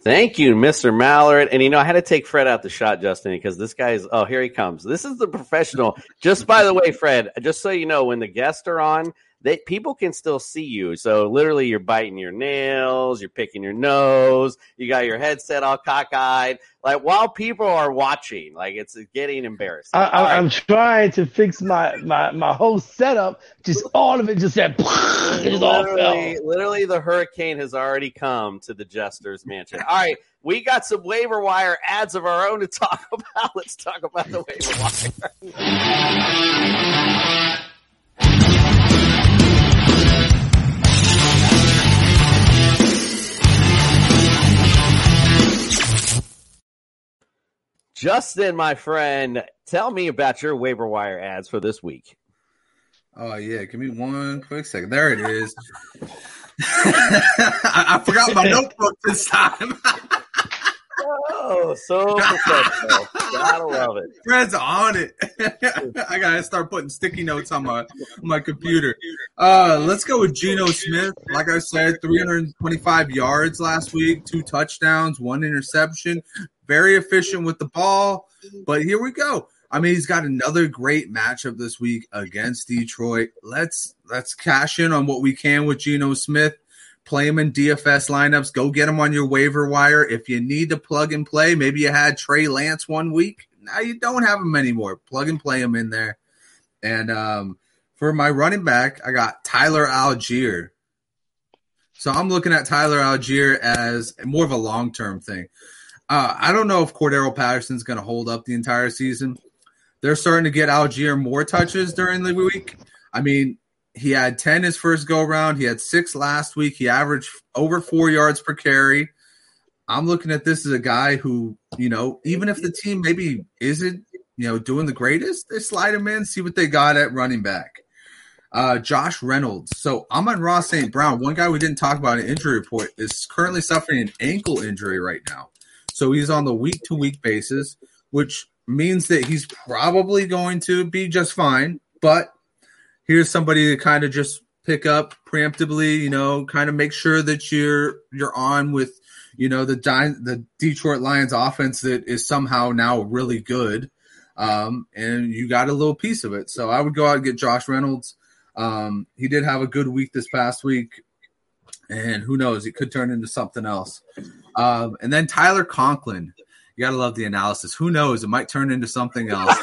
Thank you, Mr. Mallard. And you know, I had to take Fred out the shot, Justin, because this guy's oh, here he comes. This is the professional. just by the way, Fred, just so you know, when the guests are on, they people can still see you. So literally you're biting your nails, you're picking your nose, you got your headset all cockeyed. Like while people are watching, like it's getting embarrassing. I, I, right. I'm trying to fix my, my, my whole setup. Just all of it just said, just literally, literally, the hurricane has already come to the Jester's mansion. All right, we got some waiver wire adds of our own to talk about. Let's talk about the waiver wire. Justin, my friend, tell me about your waiver wire adds for this week. Oh yeah, give me one quick second. There it is. I, I forgot my notebook this time. Oh, so professional. Gotta love it. Fred's on it. I gotta start putting sticky notes on my my computer. Uh, let's go with Geno Smith. Like I said, 325 yards last week, two touchdowns, one interception. Very efficient with the ball. But here we go. I mean, he's got another great matchup this week against Detroit. Let's let's cash in on what we can with Geno Smith. Play him in DFS lineups. Go get him on your waiver wire. If you need to plug and play, maybe you had Trey Lance one week. Now you don't have him anymore. Plug and play him in there. And um, for my running back, I got Tyler Allgeier. So I'm looking at Tyler Allgeier as more of a long term thing. Uh, I don't know if Cordarrelle Patterson's going to hold up the entire season. They're starting to get Allgeier more touches during the week. I mean, he had 10 his first go around. He had six last week. He averaged over four yards per carry. I'm looking at this as a guy who, you know, even if the team maybe isn't, you know, doing the greatest, they slide him in, see what they got at running back. Uh, Josh Reynolds. So I'm on Ross St. Brown. One guy we didn't talk about in injury report is currently suffering an ankle injury right now. So he's on the week to week basis, which means that he's probably going to be just fine. But here's somebody to kind of just pick up preemptively, you know, kind of make sure that you're you're on with, you know, the the Detroit Lions offense that is somehow now really good. Um, and you got a little piece of it. So I would go out and get Josh Reynolds. Um, he did have a good week this past week, and who knows, it could turn into something else. Um, and then Tyler Conklin. You gotta love the analysis. Who knows? It might turn into something else.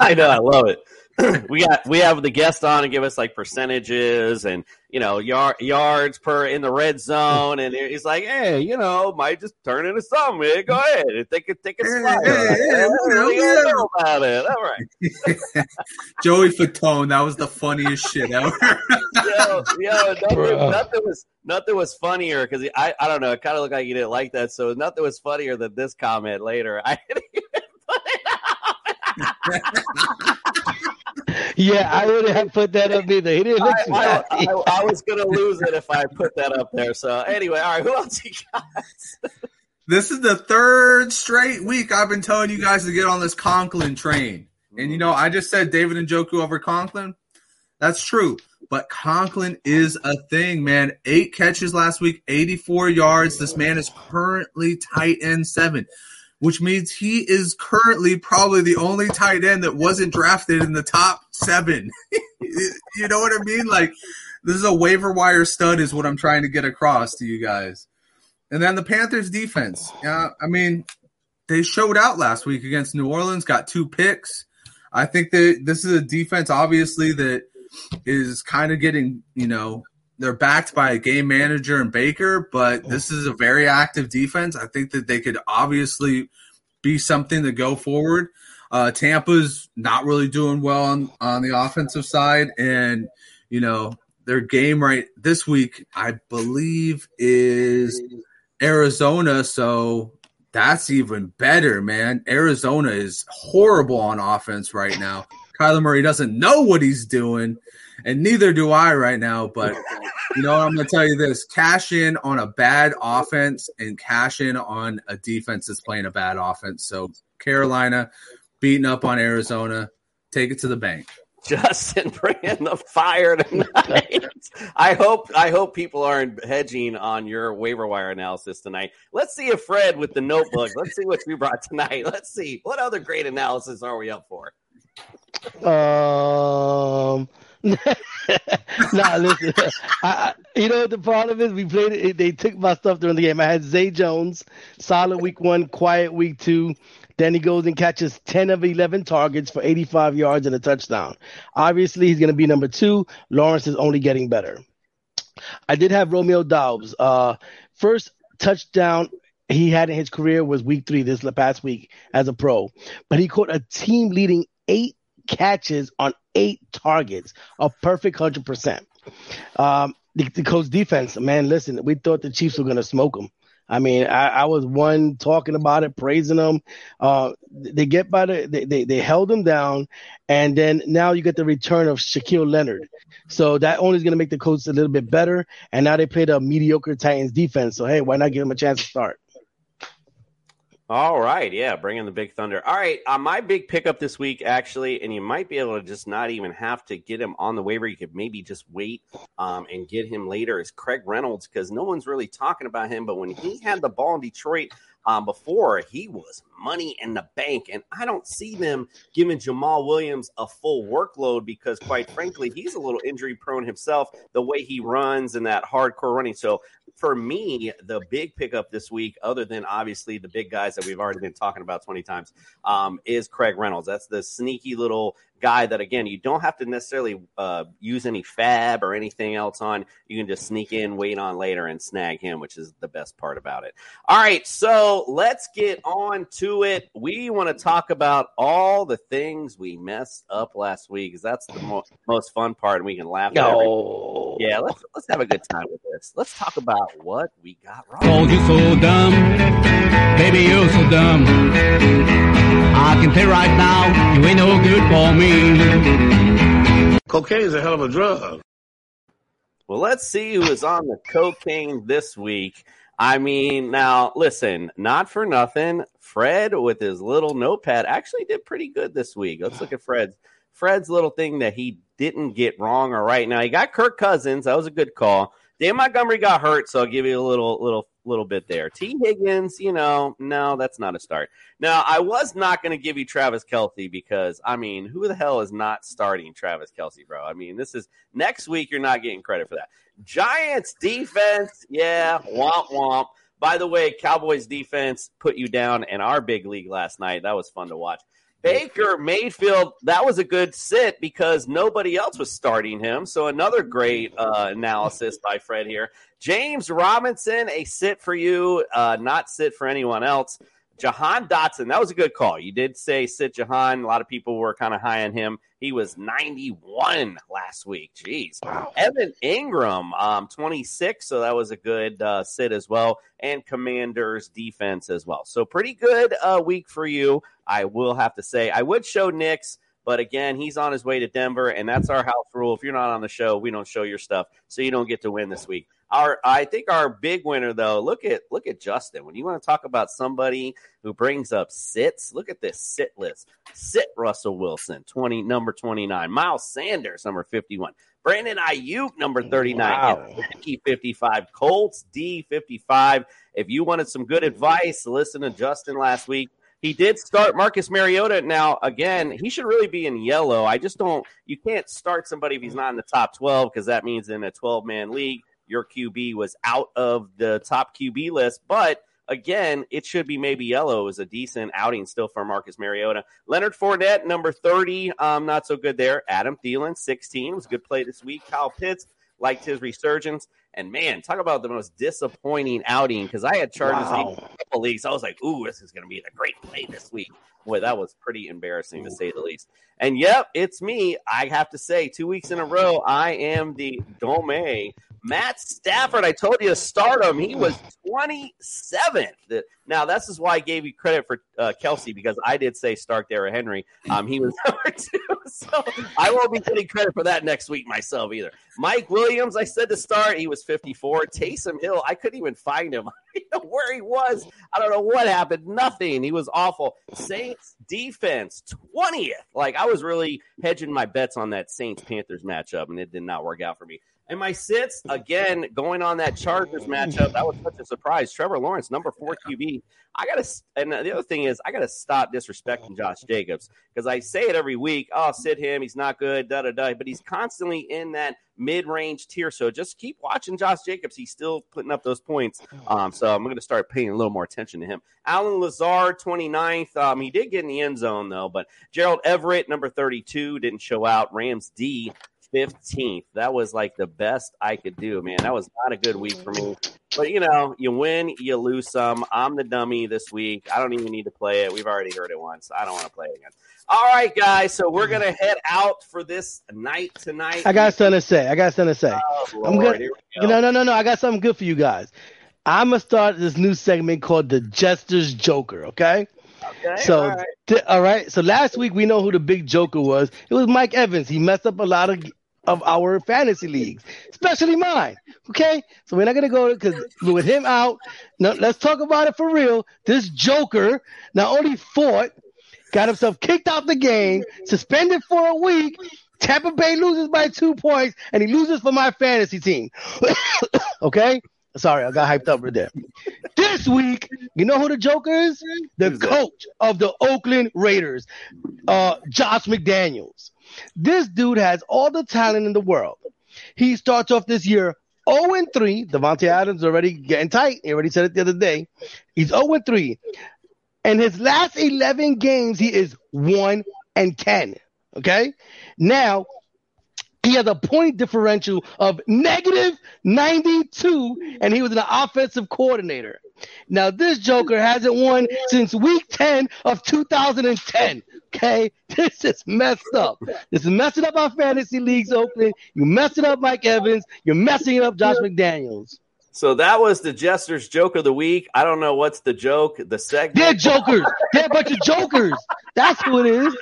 I know, I love it. we got we have the guest on and give us like percentages and you know yard, yards per in the red zone. And he's like hey you know might just turn into something man. go ahead take it take a slide hey, hey, hey, know about it? All right. Joey Fatone that was the funniest shit ever. Yo, yo nothing, nothing was nothing was funnier because I I don't know it kind of looked like he didn't like that so nothing was funnier than this comment later. I didn't even put it up yeah, I wouldn't have put that up either. He didn't I, I, I, I, was going to lose it if I put that up there. So anyway, all right, who else you got? this is the third straight week I've been telling you guys to get on this Conklin train. And you know, I just said David Njoku over Conklin. That's true. But Conklin is a thing, man. Eight catches last week, 84 yards. This man is currently tight end seven which means he is currently probably the only tight end that wasn't drafted in the top seven. you know what I mean? Like, this is a waiver wire stud, is what I'm trying to get across to you guys. And then the Panthers defense. Yeah, I mean, they showed out last week against New Orleans, got two picks. I think that this is a defense, obviously, that is kind of getting, you know, they're backed by a game manager and Baker, but this is a very active defense. I think that they could obviously be something to go forward. Uh, Tampa's not really doing well on, on the offensive side, and you know their game right this week, I believe, is Arizona. So that's even better, man. Arizona is horrible on offense right now. Kyler Murray doesn't know what he's doing, and neither do I right now. But you know, I'm going to tell you this: cash in on a bad offense and cash in on a defense that's playing a bad offense. So Carolina beating up on Arizona, take it to the bank. Justin bringing the fire tonight. I hope I hope people aren't hedging on your waiver wire analysis tonight. Let's see if Fred with the notebook. Let's see what we brought tonight. Let's see what other great analysis are we up for. Um, nah, listen. I, you know the problem is? We played it. They took my stuff during the game. I had Zay Jones, solid week one, quiet week two. Then he goes and catches 10 of 11 targets for 85 yards and a touchdown. Obviously, he's going to be number two. Lawrence is only getting better. I did have Romeo Doubs. Uh, first touchdown he had in his career was week three, this past week as a pro. But he caught a team leading eight catches on eight targets, a perfect 100%. Um, the, the Colts defense, man, listen, we thought the Chiefs were going to smoke them. I mean, I, I, was one talking about it, praising them. Uh, they get by the, they, they, they held them down, and then now you get the return of Shaquille Leonard. So that only is going to make the Colts a little bit better. And now they played a mediocre Titans defense. So hey, why not give them a chance to start? All right, yeah, bringing the big thunder. All right, uh, my big pickup this week, actually, and you might be able to just not even have to get him on the waiver. You could maybe just wait um, and get him later. Is Craig Reynolds because no one's really talking about him, but when he had the ball in Detroit um, before, he was money in the bank, and I don't see them giving Jamaal Williams a full workload because, quite frankly, he's a little injury prone himself. The way he runs and that hardcore running, so for me, the big pickup this week, other than obviously the big guys that we've already been talking about 20 times, um, is Craig Reynolds. That's the sneaky little guy that, again, you don't have to necessarily uh, use any FAAB or anything else on. You can just sneak in, wait on later, and snag him, which is the best part about it. All right, so let's get on to it. We want to talk about all the things we messed up last week because that's the mo- most fun part, and we can laugh. No. Yeah, let's let's have a good time with this. Let's talk about what we got wrong. Told you so dumb, baby, you're so dumb. I can tell right now, you ain't no good for me. Cocaine is a hell of a drug. Well, let's see who is on the cocaine this week. I mean, now listen, not for nothing. Fred with his little notepad actually did pretty good this week. Let's look at Fred's Fred's little thing that he didn't get wrong or right. Now he got Kirk Cousins. That was a good call. Dan Montgomery got hurt, so I'll give you a little little little bit there. Tee Higgins, you know, no, that's not a start. Now I was not going to give you Travis Kelce because I mean, who the hell is not starting Travis Kelce, bro? I mean, this is next week. You're not getting credit for that. Giants defense, yeah, womp womp. By the way, Cowboys defense put you down in our big league last night. That was fun to watch. Baker Mayfield, that was a good sit because nobody else was starting him. So another great uh, analysis by Fred here. James Robinson, a sit for you, uh, not sit for anyone else. Jahan Dotson, that was a good call. You did say sit Jahan. A lot of people were kind of high on him. He was 91 last week. Jeez. Evan Engram, um, 26. So that was a good uh, sit as well. And Commanders defense as well. So pretty good uh, week for you. I will have to say. I would show Nick's. But again, he's on his way to Denver, and that's our house rule. If you're not on the show, we don't show your stuff, so you don't get to win this week. Our, I think our big winner though. Look at look at Justin. When you want to talk about somebody who brings up sits, look at this sit list. Sit Russell Wilson, twenty number twenty nine. Miles Sanders, number fifty one. Brandon Aiyuk, number thirty nine. Wow. 55. Colts D fifty five. If you wanted some good advice, listen to Justin last week. He did start Marcus Mariota. Now, again, he should really be in yellow. I just don't, you can't start somebody if he's not in the top 12 because that means in a 12 man league, your QB was out of the top QB list. But again, it should be maybe yellow is a decent outing still for Marcus Mariota. Leonard Fournette, number 30, um, not so good there. Adam Thielen, 16, was a good play this week. Kyle Pitts, liked his resurgence. And man, talk about the most disappointing outing because I had Chargers Wow. in a couple leagues. I was like, ooh, this is going to be the great play this week. Boy, that was pretty embarrassing to say the least. And yep, it's me. I have to say, two weeks in a row, I am the Dome. Matt Stafford, I told you to start him. He was 27th. Now, this is why I gave you credit for uh, Kelce because I did say start Derrick Henry. Um, he was number two. So I won't be getting credit for that next week myself either. Mike Williams, I said to start. He was 54. Taysom Hill, I couldn't even find him. I don't know where he was. I don't know what happened. Nothing. He was awful. Saints defense, 20th. Like I was really hedging my bets on that Saints Panthers matchup, and it did not work out for me. And my sits, again, going on that Chargers matchup, that was such a surprise. Trevor Lawrence, number four QB. I got to, and the other thing is, I got to stop disrespecting Josh Jacobs because I say it every week. Oh, sit him. He's not good, da da da. But he's constantly in that mid range tier. So just keep watching Josh Jacobs. He's still putting up those points. Um, so I'm going to start paying a little more attention to him. Allen Lazard, 29th. Um, he did get in the end zone, though. But Gerald Everett, number 32, didn't show out. Rams D, 15th. That was like the best I could do, man. That was not a good week for me. Mm-hmm. But you know, you win, you lose some. I'm the dummy this week. I don't even need to play it. We've already heard it once. I don't want to play it again. All right, guys. So we're gonna head out for this night tonight. I got something to say. I got something to say. Oh, I'm Lord, good. here we go. No, no, no, no. I got something good for you guys. I'm gonna start this new segment called the Jester's Joker. Okay. Okay, So, all right. th- all right. So last week we know who the big Joker was. It was Mike Evans. He messed up a lot of of our fantasy leagues, especially mine. Okay, so we're not gonna go because with him out. Let's talk about it for real. This Joker not only fought, got himself kicked out the game, suspended for a week. Tampa Bay loses by two points, and he loses for my fantasy team. okay, sorry, I got hyped up right there. This week, you know who the Joker is? The coach of the Oakland Raiders, uh, Josh McDaniels. This dude has all the talent in the world. He starts off this year 0 and 3. Davante Adams already getting tight. He already said it the other day. He's 0 and 3. And his last 11 games, he is 1 and 10. Okay? Now, he has a point differential of negative 92, and he was an offensive coordinator. Now, this Joker hasn't won since week 10 of 2010. Okay? This is messed up. This is messing up our fantasy leagues, Oakland. You're messing up, Mike Evans. You're messing up, Josh McDaniels. So that was the Jester's joke of the week. I don't know what's the joke. The segment. They're jokers. They're a bunch of jokers. That's who it is.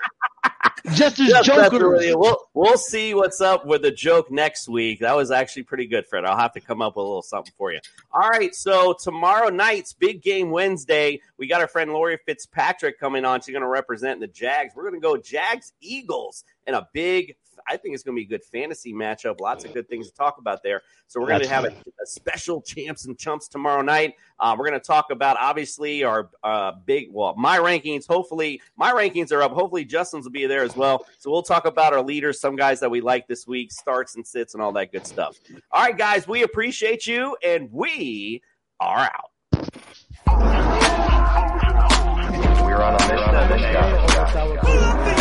Jester's Yes, that's jokers. really- we'll, we'll see what's up with the joke next week. That was actually pretty good, Fred. I'll have to come up with a little something for you. All right, so tomorrow night's big game Wednesday. We got our friend Lori Fitzpatrick coming on. She's going to represent the Jags. We're going to go Jags Eagles in a big. I think it's going to be a good fantasy matchup. Lots of good things to talk about there. So we're going to have a, a special champs and chumps tomorrow night. Uh, we're going to talk about obviously our uh, big, well, my rankings. Hopefully, my rankings are up. Hopefully, Justin's will be there as well. So we'll talk about our leaders, some guys that we like this week, starts and sits, and all that good stuff. All right, guys, we appreciate you, and we are out. We're on a mission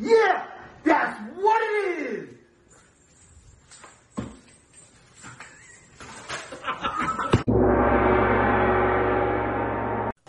Yeah, that's what it is.